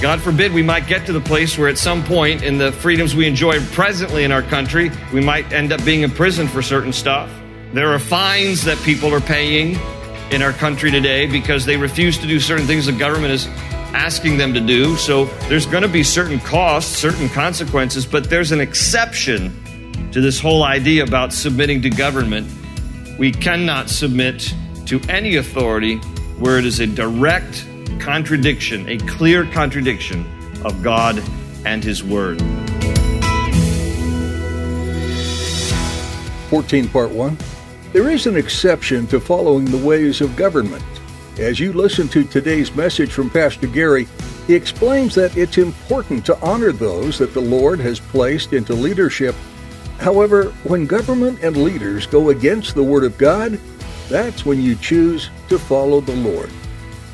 God forbid we might get to the place where at some point in the freedoms we enjoy presently in our country, we might end up being imprisoned for certain stuff. There are fines that people are paying in our country today because they refuse to do certain things the government is asking them to do. So there's going to be certain costs, certain consequences, but there's an exception to this whole idea about submitting to government. We cannot submit to any authority where it is a direct contradiction, a clear contradiction of God and His Word. 14 Part 1. There is an exception to following the ways of government. As you listen to today's message from Pastor Gary, he explains that it's important to honor those that the Lord has placed into leadership. However, when government and leaders go against the Word of God, that's when you choose to follow the Lord.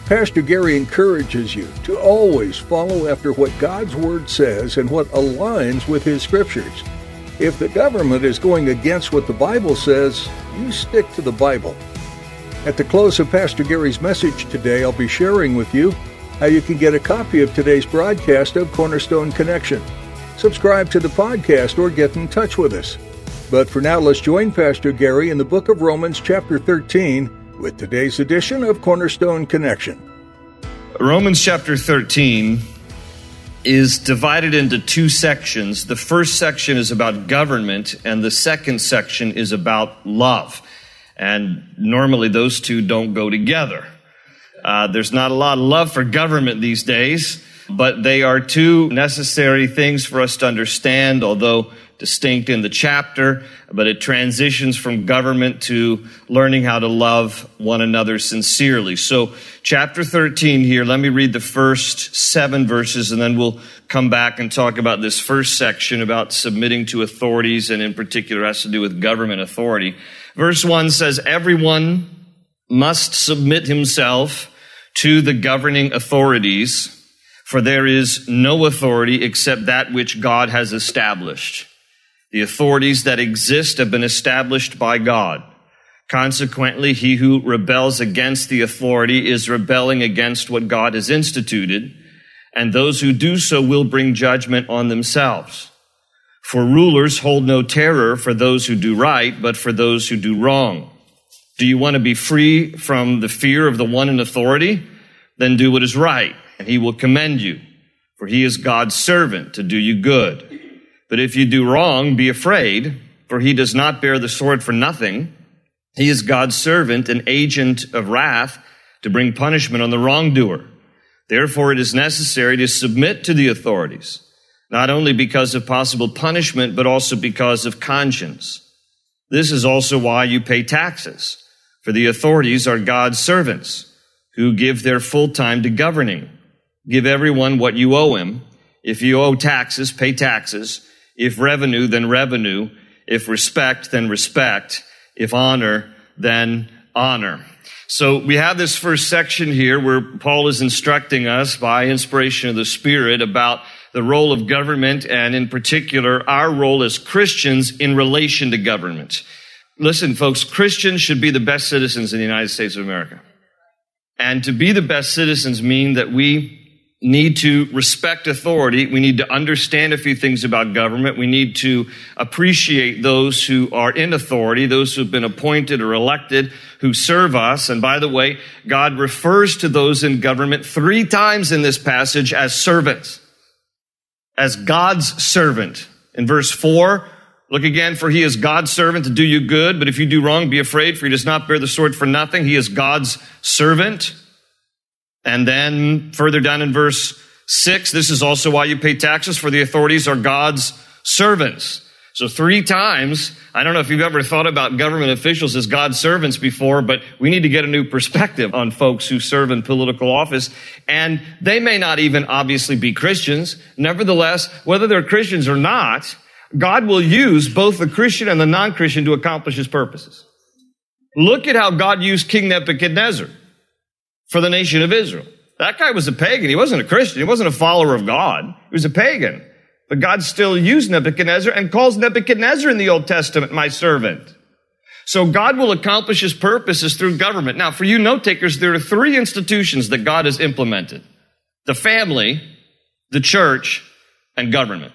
Pastor Gary encourages you to always follow after what God's Word says and what aligns with His Scriptures. If the government is going against what the Bible says, you stick to the Bible. At the close of Pastor Gary's message today, I'll be sharing with you how you can get a copy of today's broadcast of Cornerstone Connection. Subscribe to the podcast or get in touch with us. But for now, let's join Pastor Gary in the book of Romans, chapter 13, with today's edition of Cornerstone Connection. Romans chapter 13 is divided into two sections. The first section is about government, and the second section is about love. And normally those two don't go together. Uh, there's not a lot of love for government these days, but they are two necessary things for us to understand, although distinct in the chapter, but it transitions from government to learning how to love one another sincerely. So, chapter 13 here, let me read the first seven verses and then we'll come back and talk about this first section about submitting to authorities and in particular has to do with government authority. Verse 1 says, Everyone must submit himself to the governing authorities, for there is no authority except that which God has established. The authorities that exist have been established by God. Consequently, he who rebels against the authority is rebelling against what God has instituted, and those who do so will bring judgment on themselves. For rulers hold no terror for those who do right, but for those who do wrong. Do you want to be free from the fear of the one in authority? Then do what is right, and he will commend you. For he is God's servant to do you good. But if you do wrong, be afraid, for he does not bear the sword for nothing. He is God's servant, an agent of wrath to bring punishment on the wrongdoer. Therefore, it is necessary to submit to the authorities, not only because of possible punishment, but also because of conscience. This is also why you pay taxes, for the authorities are God's servants who give their full time to governing. Give everyone what you owe him. If you owe taxes, pay taxes. If revenue, then revenue. If respect, then respect. If honor, then honor. So we have this first section here where Paul is instructing us by inspiration of the Spirit about the role of government and in particular our role as Christians in relation to government. Listen, folks, Christians should be the best citizens in the United States of America. And to be the best citizens mean that we need to respect authority. We need to understand a few things about government. We need to appreciate those who are in authority, those who have been appointed or elected, who serve us. And by the way, God refers to those in government three times in this passage as servants, as God's servant. In verse four, Look again, for he is God's servant to do you good, but if you do wrong, be afraid, for he does not bear the sword for nothing. He is God's servant. And then further down in verse six, this is also why you pay taxes, for the authorities are God's servants. So three times, I don't know if you've ever thought about government officials as God's servants before, but we need to get a new perspective on folks who serve in political office. And they may not even obviously be Christians. Nevertheless, whether they're Christians or not, God will use both the Christian and the non-Christian to accomplish his purposes. Look at how God used King Nebuchadnezzar for the nation of Israel. That guy was a pagan. He wasn't a Christian. He wasn't a follower of God. He was a pagan. But God still used Nebuchadnezzar and calls Nebuchadnezzar in the Old Testament my servant. So God will accomplish his purposes through government. Now, for you note takers, there are three institutions that God has implemented. The family, the church, and government.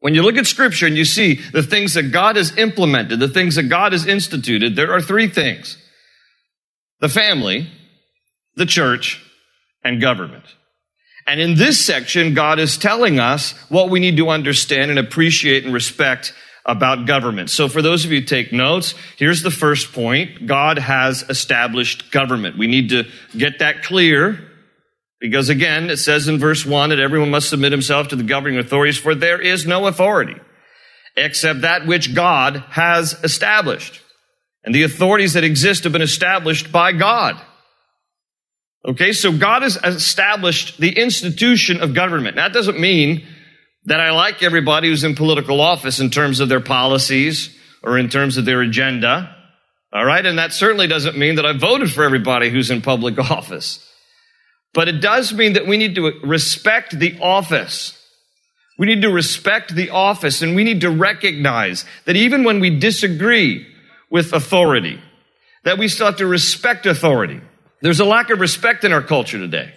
When you look at scripture and you see the things that God has implemented, the things that God has instituted, there are three things. The family, the church, and government. And in this section, God is telling us what we need to understand and appreciate and respect about government. So for those of you take notes, here's the first point. God has established government. We need to get that clear because again, it says in verse one that everyone must submit himself to the governing authorities for there is no authority except that which God has established. And the authorities that exist have been established by God. Okay, so God has established the institution of government. That doesn't mean that I like everybody who's in political office in terms of their policies or in terms of their agenda. All right, and that certainly doesn't mean that I voted for everybody who's in public office. But it does mean that we need to respect the office. We need to respect the office and we need to recognize that even when we disagree with authority, that we still have to respect authority. There's a lack of respect in our culture today.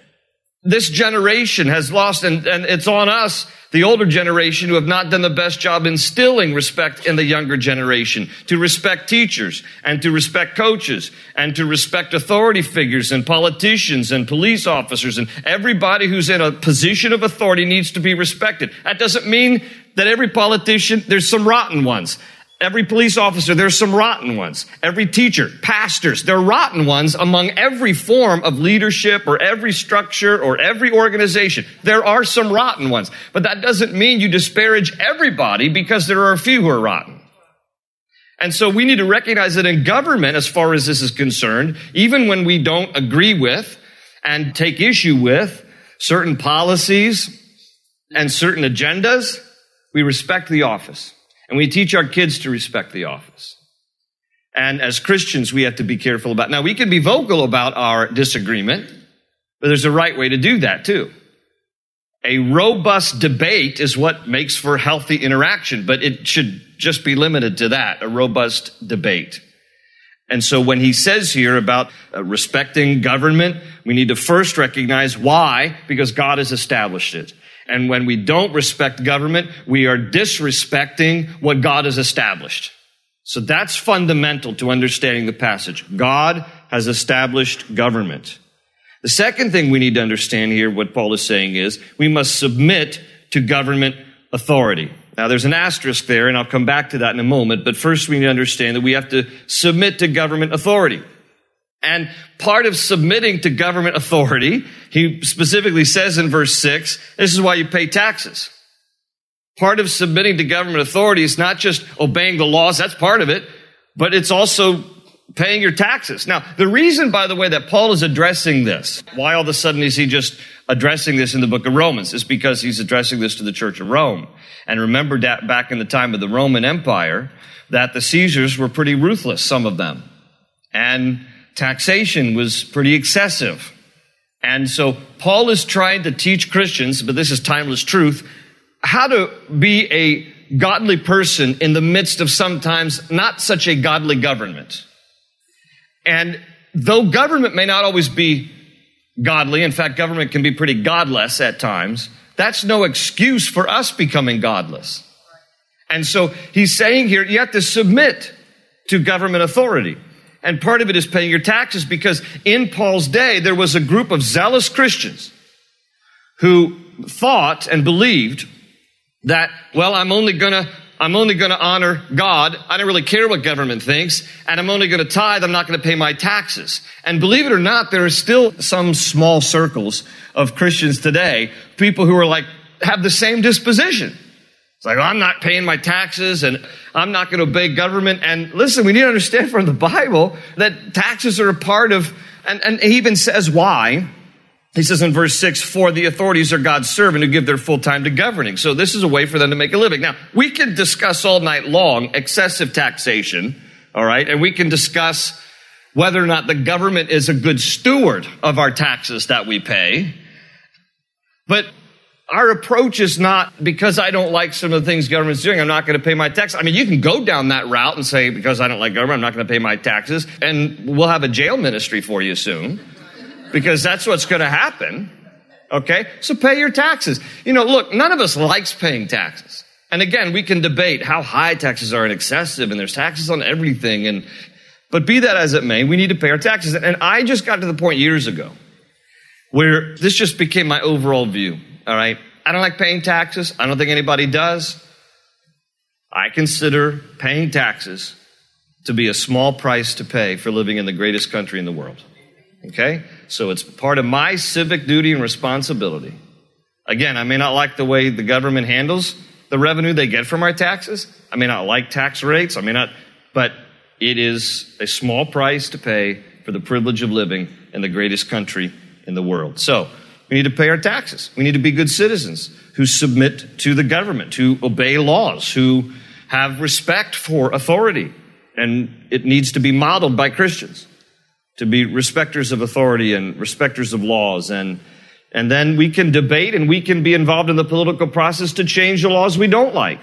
This generation has lost, and, and it's on us, the older generation, who have not done the best job instilling respect in the younger generation, to respect teachers, and to respect coaches, and to respect authority figures, and politicians, and police officers, and everybody who's in a position of authority needs to be respected. That doesn't mean that every politician, there's some rotten ones. Every police officer, there's some rotten ones. Every teacher, pastors, there are rotten ones among every form of leadership or every structure or every organization. There are some rotten ones. But that doesn't mean you disparage everybody because there are a few who are rotten. And so we need to recognize that in government, as far as this is concerned, even when we don't agree with and take issue with certain policies and certain agendas, we respect the office. And we teach our kids to respect the office. And as Christians, we have to be careful about. Now, we can be vocal about our disagreement, but there's a right way to do that too. A robust debate is what makes for healthy interaction, but it should just be limited to that, a robust debate. And so when he says here about uh, respecting government, we need to first recognize why, because God has established it. And when we don't respect government, we are disrespecting what God has established. So that's fundamental to understanding the passage. God has established government. The second thing we need to understand here, what Paul is saying is, we must submit to government authority. Now there's an asterisk there, and I'll come back to that in a moment, but first we need to understand that we have to submit to government authority. And part of submitting to government authority, he specifically says in verse 6, this is why you pay taxes. Part of submitting to government authority is not just obeying the laws, that's part of it, but it's also paying your taxes. Now, the reason, by the way, that Paul is addressing this, why all of a sudden is he just addressing this in the book of Romans, is because he's addressing this to the church of Rome. And remember that back in the time of the Roman Empire, that the Caesars were pretty ruthless, some of them. And taxation was pretty excessive. And so Paul is trying to teach Christians, but this is timeless truth, how to be a godly person in the midst of sometimes not such a godly government. And though government may not always be godly, in fact, government can be pretty godless at times, that's no excuse for us becoming godless. And so he's saying here, you have to submit to government authority. And part of it is paying your taxes because in Paul's day, there was a group of zealous Christians who thought and believed that, well, I'm only to I'm only to honor God. I don't really care what government thinks. And I'm only to tithe. I'm not to pay my taxes. And believe it or not, there are still some small circles of Christians today, people who are like, have the same disposition. It's like, well, I'm not paying my taxes and I'm not going to obey government. And listen, we need to understand from the Bible that taxes are a part of, and, and he even says why. He says in verse 6, for the authorities are God's servant who give their full time to governing. So this is a way for them to make a living. Now, we can discuss all night long excessive taxation, all right? And we can discuss whether or not the government is a good steward of our taxes that we pay. But our approach is not because I don't like some of the things government's doing, I'm not going to pay my taxes. I mean, you can go down that route and say, because I don't like government, I'm not going to pay my taxes, and we'll have a jail ministry for you soon because that's what's going to happen. Okay? So pay your taxes. You know, look, none of us likes paying taxes. And again, we can debate how high taxes are and excessive, and there's taxes on everything. And, but be that as it may, we need to pay our taxes. And I just got to the point years ago where this just became my overall view. All right? I don't like paying taxes. I don't think anybody does. I consider paying taxes to be a small price to pay for living in the greatest country in the world. Okay? So it's part of my civic duty and responsibility. Again, I may not like the way the government handles the revenue they get from our taxes. I may not like tax rates. I may not, but it is a small price to pay for the privilege of living in the greatest country in the world. So, we need to pay our taxes. We need to be good citizens who submit to the government, who obey laws, who have respect for authority. And it needs to be modeled by Christians to be respecters of authority and respecters of laws and and then we can debate and we can be involved in the political process to change the laws we don't like.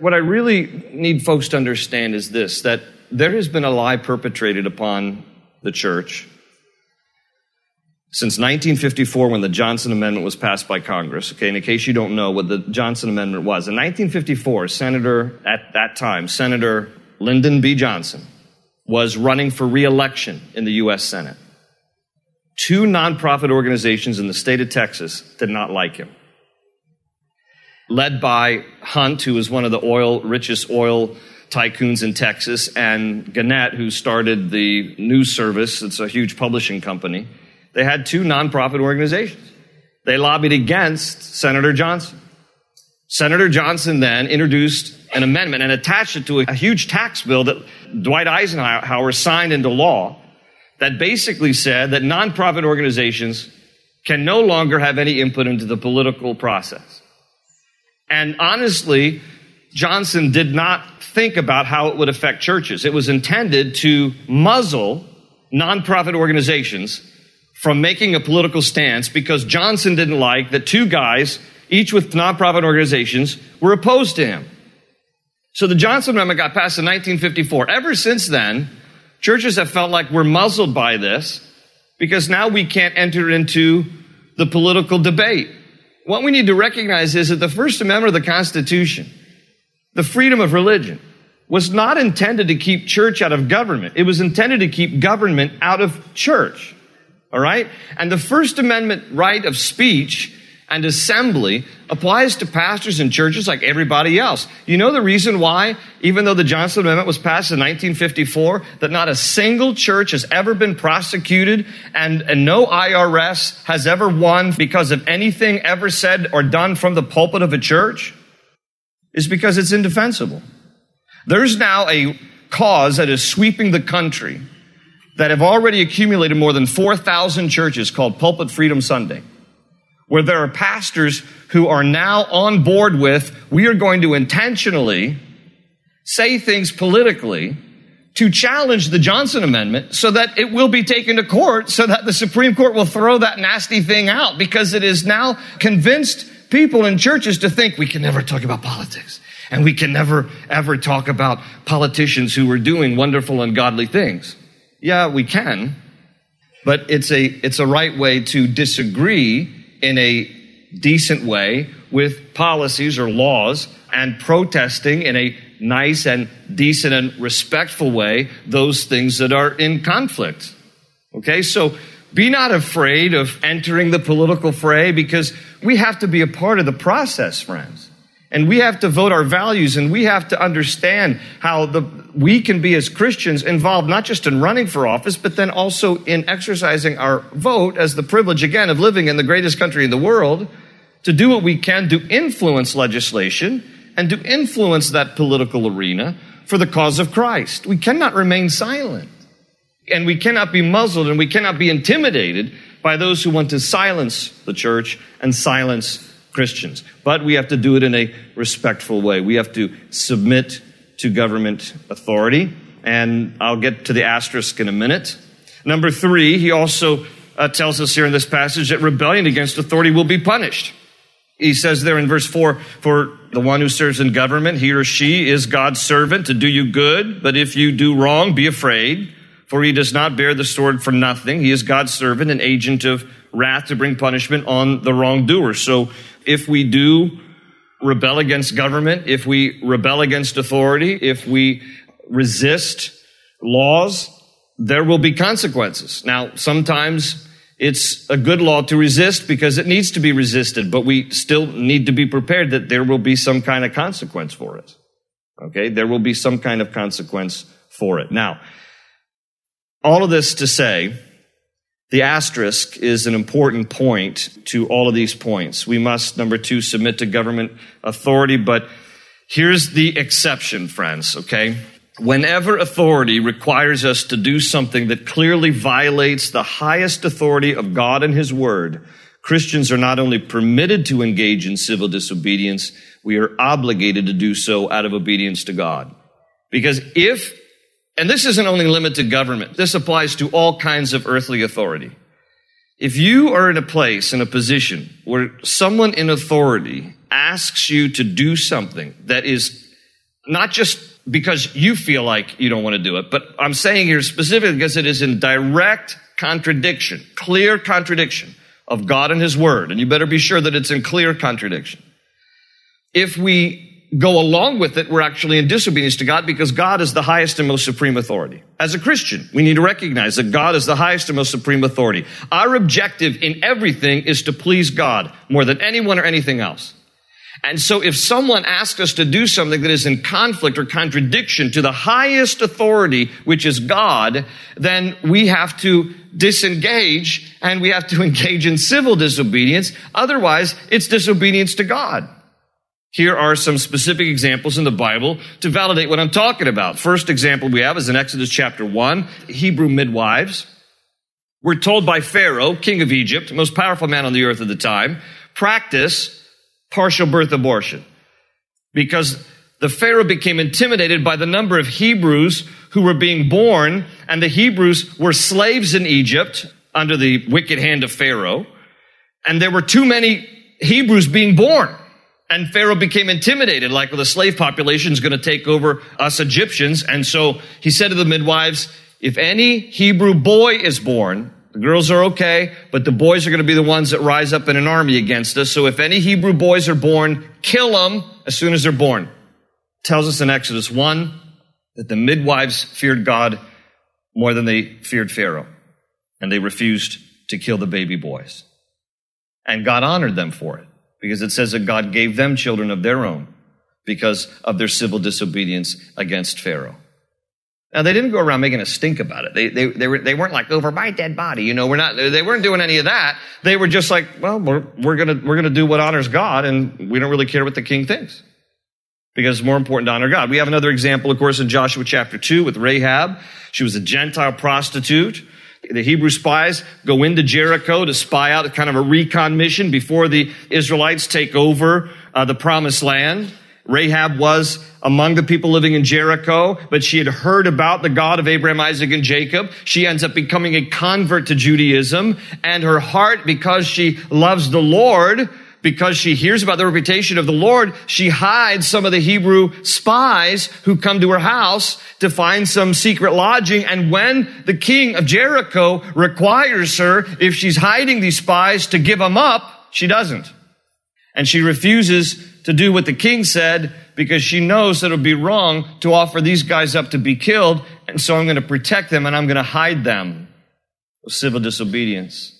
What I really need folks to understand is this that there has been a lie perpetrated upon the church since 1954 when the Johnson Amendment was passed by Congress. Okay, and in case you don't know what the Johnson Amendment was, in 1954, Senator, at that time, Senator Lyndon B. Johnson, was running for reelection in the U.S. Senate. Two nonprofit organizations in the state of Texas did not like him. Led by Hunt, who was one of the oil, richest oil tycoons in Texas, and Gannett, who started the news service. It's a huge publishing company. They had two nonprofit organizations. They lobbied against Senator Johnson. Senator Johnson then introduced an amendment and attached it to a, huge tax bill that Dwight Eisenhower signed into law that basically said that nonprofit organizations can no longer have any input into the political process. And honestly, Johnson did not think about how it would affect churches. It was intended to muzzle nonprofit organizations from making a political stance because Johnson didn't like that two guys, each with nonprofit organizations, were opposed to him. So the Johnson Amendment got passed in 1954. Ever since then, churches have felt like we're muzzled by this because now we can't enter into the political debate. What we need to recognize is that the First Amendment of the Constitution, the freedom of religion, was not intended to keep church out of government. It was intended to keep government out of church. All right? And the First Amendment right of speech and assembly applies to pastors and churches like everybody else. You know the reason why, even though the Johnson Amendment was passed in 1954, that not a single church has ever been prosecuted and, and no IRS has ever won because of anything ever said or done from the pulpit of a church? Is because it's indefensible. There's now a cause that is sweeping the country that have already accumulated more than 4,000 churches called Pulpit Freedom Sunday, where there are pastors who are now on board with, we are going to intentionally say things politically to challenge the Johnson Amendment so that it will be taken to court so that the Supreme Court will throw that nasty thing out because it is now convinced people in churches to think we can never talk about politics and we can never ever talk about politicians who are doing wonderful and godly things. Yeah, we can, but it's a, it's a right way to disagree in a decent way with policies or laws and protesting in a nice and decent and respectful way those things that are in conflict. Okay, so be not afraid of entering the political fray because we have to be a part of the process, friends. And we have to vote our values and we have to understand how the, we can be as Christians involved not just in running for office, but then also in exercising our vote as the privilege again of living in the greatest country in the world to do what we can to influence legislation and to influence that political arena for the cause of Christ. We cannot remain silent and we cannot be muzzled and we cannot be intimidated by those who want to silence the church and silence Christians. But we have to do it in a respectful way. We have to submit to government authority. And I'll get to the asterisk in a minute. Number three, he also uh, tells us here in this passage that rebellion against authority will be punished. He says there in verse 4 For the one who serves in government, he or she is God's servant to do you good, but if you do wrong, be afraid, for he does not bear the sword for nothing. He is God's servant, an agent of wrath to bring punishment on the wrongdoer. So if we do rebel against government, if we rebel against authority, if we resist laws, there will be consequences. Now, sometimes it's a good law to resist because it needs to be resisted, but we still need to be prepared that there will be some kind of consequence for it. Okay? There will be some kind of consequence for it. Now, all of this to say, the asterisk is an important point to all of these points. We must, number two, submit to government authority, but here's the exception, friends, okay? Whenever authority requires us to do something that clearly violates the highest authority of God and His Word, Christians are not only permitted to engage in civil disobedience, we are obligated to do so out of obedience to God. Because if and this isn't only limited to government. This applies to all kinds of earthly authority. If you are in a place, in a position where someone in authority asks you to do something that is not just because you feel like you don't want to do it, but I'm saying here specifically because it is in direct contradiction, clear contradiction of God and His Word, and you better be sure that it's in clear contradiction. If we go along with it, we're actually in disobedience to God because God is the highest and most supreme authority. As a Christian, we need to recognize that God is the highest and most supreme authority. Our objective in everything is to please God more than anyone or anything else. And so if someone asks us to do something that is in conflict or contradiction to the highest authority, which is God, then we have to disengage and we have to engage in civil disobedience. Otherwise, it's disobedience to God. Here are some specific examples in the Bible to validate what I'm talking about. First example we have is in Exodus chapter 1, Hebrew midwives. We're told by Pharaoh, king of Egypt, most powerful man on the earth at the time, practice partial birth abortion. Because the Pharaoh became intimidated by the number of Hebrews who were being born, and the Hebrews were slaves in Egypt under the wicked hand of Pharaoh, and there were too many Hebrews being born. And Pharaoh became intimidated, like well, the slave population is going to take over us Egyptians. And so he said to the midwives, if any Hebrew boy is born, the girls are okay, but the boys are going to be the ones that rise up in an army against us. So if any Hebrew boys are born, kill them as soon as they're born. Tells us in Exodus 1 that the midwives feared God more than they feared Pharaoh. And they refused to kill the baby boys. And God honored them for it because it says that God gave them children of their own because of their civil disobedience against Pharaoh. Now they didn't go around making a stink about it. They, they, they, were, they weren't like oh, over my dead body. You know, we're not, they weren't doing any of that. They were just like, well, we're, we're gonna, we're gonna do what honors God and we don't really care what the king thinks. Because it's more important to honor God. We have another example, of course, in Joshua chapter 2 with Rahab. She was a Gentile prostitute the Hebrew spies go into Jericho to spy out a kind of a recon mission before the Israelites take over uh, the promised land. Rahab was among the people living in Jericho, but she had heard about the God of Abraham, Isaac, and Jacob. She ends up becoming a convert to Judaism, and her heart, because she loves the Lord, because she hears about the reputation of the Lord, she hides some of the Hebrew spies who come to her house to find some secret lodging. And when the king of Jericho requires her, if she's hiding these spies, to give them up, she doesn't. And she refuses to do what the king said because she knows that it would be wrong to offer these guys up to be killed. And so I'm going to protect them and I'm going to hide them. Civil disobedience.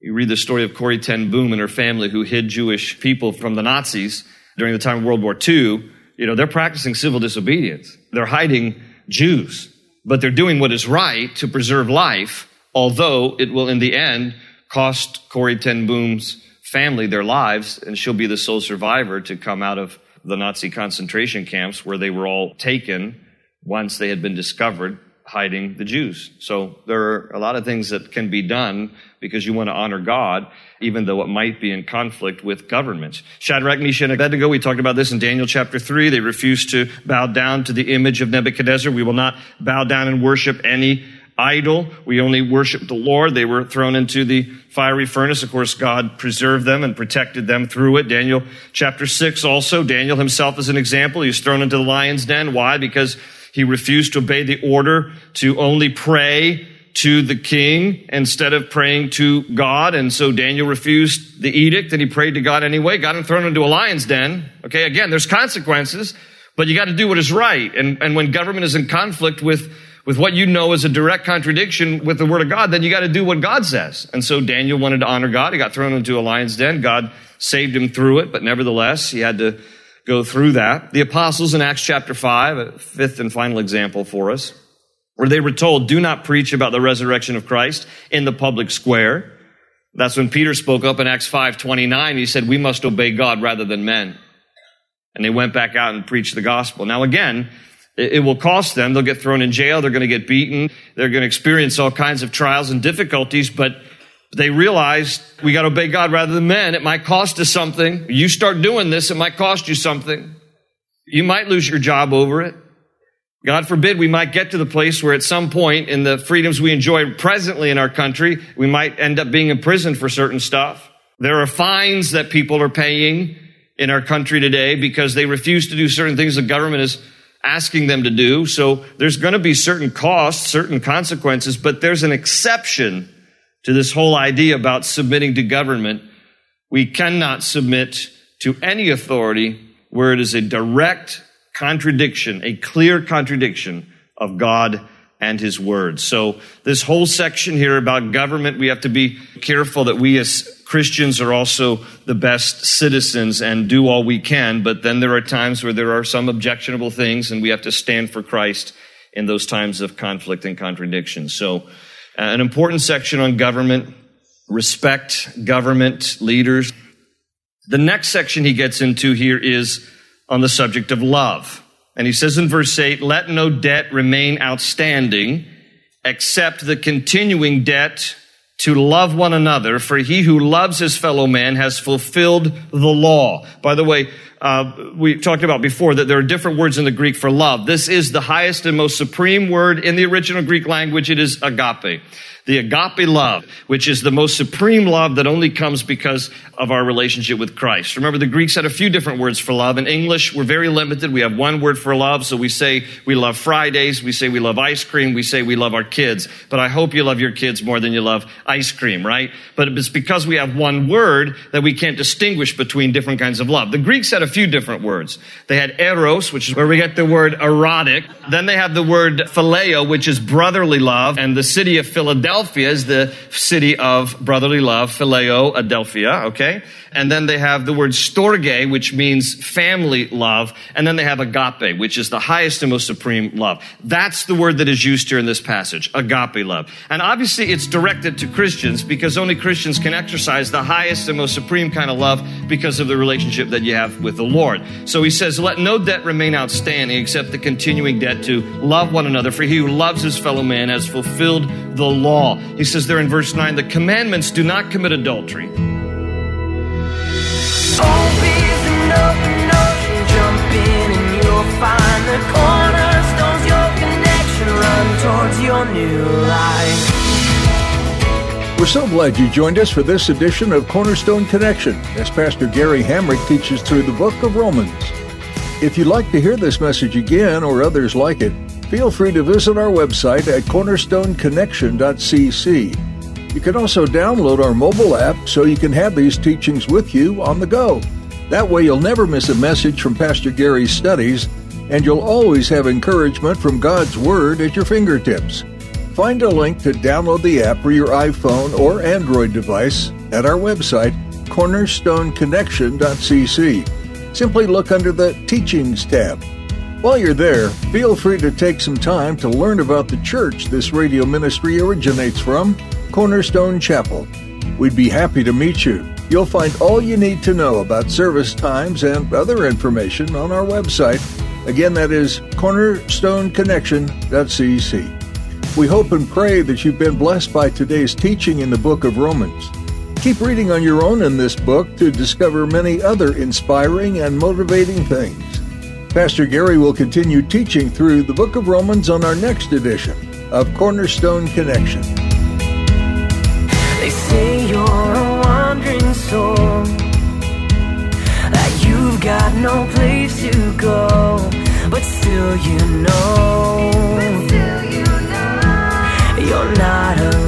You read the story of Corrie ten Boom and her family who hid Jewish people from the Nazis during the time of World War II. You know, they're practicing civil disobedience. They're hiding Jews, but they're doing what is right to preserve life, although it will in the end cost Corrie ten Boom's family their lives, and she'll be the sole survivor to come out of the Nazi concentration camps where they were all taken once they had been discovered hiding the Jews. So there are a lot of things that can be done because you want to honor God, even though it might be in conflict with governments. Shadrach, Meshach, and Abednego, we talked about this in Daniel chapter 3. They refused to bow down to the image of Nebuchadnezzar. We will not bow down and worship any idol. We only worship the Lord. They were thrown into the fiery furnace. Of course, God preserved them and protected them through it. Daniel chapter 6 also, Daniel himself is an example. He was thrown into the lion's den. Why? Because he refused to obey the order to only pray to the king instead of praying to God. And so Daniel refused the edict and he prayed to God anyway, got him thrown into a lion's den. Okay, again, there's consequences, but you got to do what is right. And, and when government is in conflict with with what you know is a direct contradiction with the word of God, then you got to do what God says. And so Daniel wanted to honor God. He got thrown into a lion's den. God saved him through it, but nevertheless, he had to go through that. The apostles in Acts chapter 5, a fifth and final example for us, where they were told, do not preach about the resurrection of Christ in the public square. That's when Peter spoke up in Acts 5:29. He said, "We must obey God rather than men." And they went back out and preached the gospel. Now again, it will cost them. They'll get thrown in jail. They're going to get beaten. They're going to experience all kinds of trials and difficulties, but they realized we got to obey God rather than men. It might cost us something. You start doing this, it might cost you something. You might lose your job over it. God forbid we might get to the place where at some point in the freedoms we enjoy presently in our country, we might end up being imprisoned for certain stuff. There are fines that people are paying in our country today because they refuse to do certain things the government is asking them to do. So there's going to be certain costs, certain consequences, but there's an exception to this whole idea about submitting to government. We cannot submit to any authority where it is a direct contradiction, a clear contradiction of God and his word. So this whole section here about government, we have to be careful that we as Christians are also the best citizens and do all we can, but then there are times where there are some objectionable things and we have to stand for Christ in those times of conflict and contradiction. So Uh, an important section on government, respect government leaders. The next section he gets into here is on the subject of love. And he says in verse 8, let no debt remain outstanding except the continuing debt to love one another, for he who loves his fellow man has fulfilled the law. By the way, uh, we talked about before that there are different words in the Greek for love. This is the highest and most supreme word in the original Greek language. It is agape the agape love, which is the most supreme love that only comes because of our relationship with Christ. Remember, the Greeks had a few different words for love. In English, we're very limited. We have one word for love. So we say we love Fridays. We say we love ice cream. We say we love our kids. But I hope you love your kids more than you love ice cream, right? But it's because we have one word that we can't distinguish between different kinds of love. The Greeks had a few different words. They had eros, which is where we get the word erotic. Then they have the word phileo, which is brotherly love. And the city of Philadelphia is the city of brotherly love, phileo, Adelphia, okay? And then they have the word storge, which means family love. And then they have agape, which is the highest and most supreme love. That's the word that is used here in this passage, agape love. And obviously it's directed to Christians because only Christians can exercise the highest and most supreme kind of love because of the relationship that you have with the Lord. So he says, let no debt remain outstanding except the continuing debt to love one another. For he who loves his fellow man has fulfilled the law. He says there in verse 9, the commandments do not commit adultery. We're so glad you joined us for this edition of Cornerstone Connection as Pastor Gary Hamrick teaches through the book of Romans. If you'd like to hear this message again or others like it, feel free to visit our website at cornerstoneconnection.cc. You can also download our mobile app so you can have these teachings with you on the go. That way, you'll never miss a message from Pastor Gary's studies, and you'll always have encouragement from God's Word at your fingertips. Find a link to download the app for your iPhone or Android device at our website, cornerstoneconnection.cc. Simply look under the Teachings tab. While you're there, feel free to take some time to learn about the church this radio ministry originates from, Cornerstone Chapel. We'd be happy to meet you. You'll find all you need to know about service times and other information on our website. Again, that is cornerstoneconnection.cc. We hope and pray that you've been blessed by today's teaching in the book of Romans. Keep reading on your own in this book to discover many other inspiring and motivating things. Pastor Gary will continue teaching through the book of Romans on our next edition of Cornerstone Connection. They say you're a wandering soul, that you've got no place to go, but still you know, you're not alone.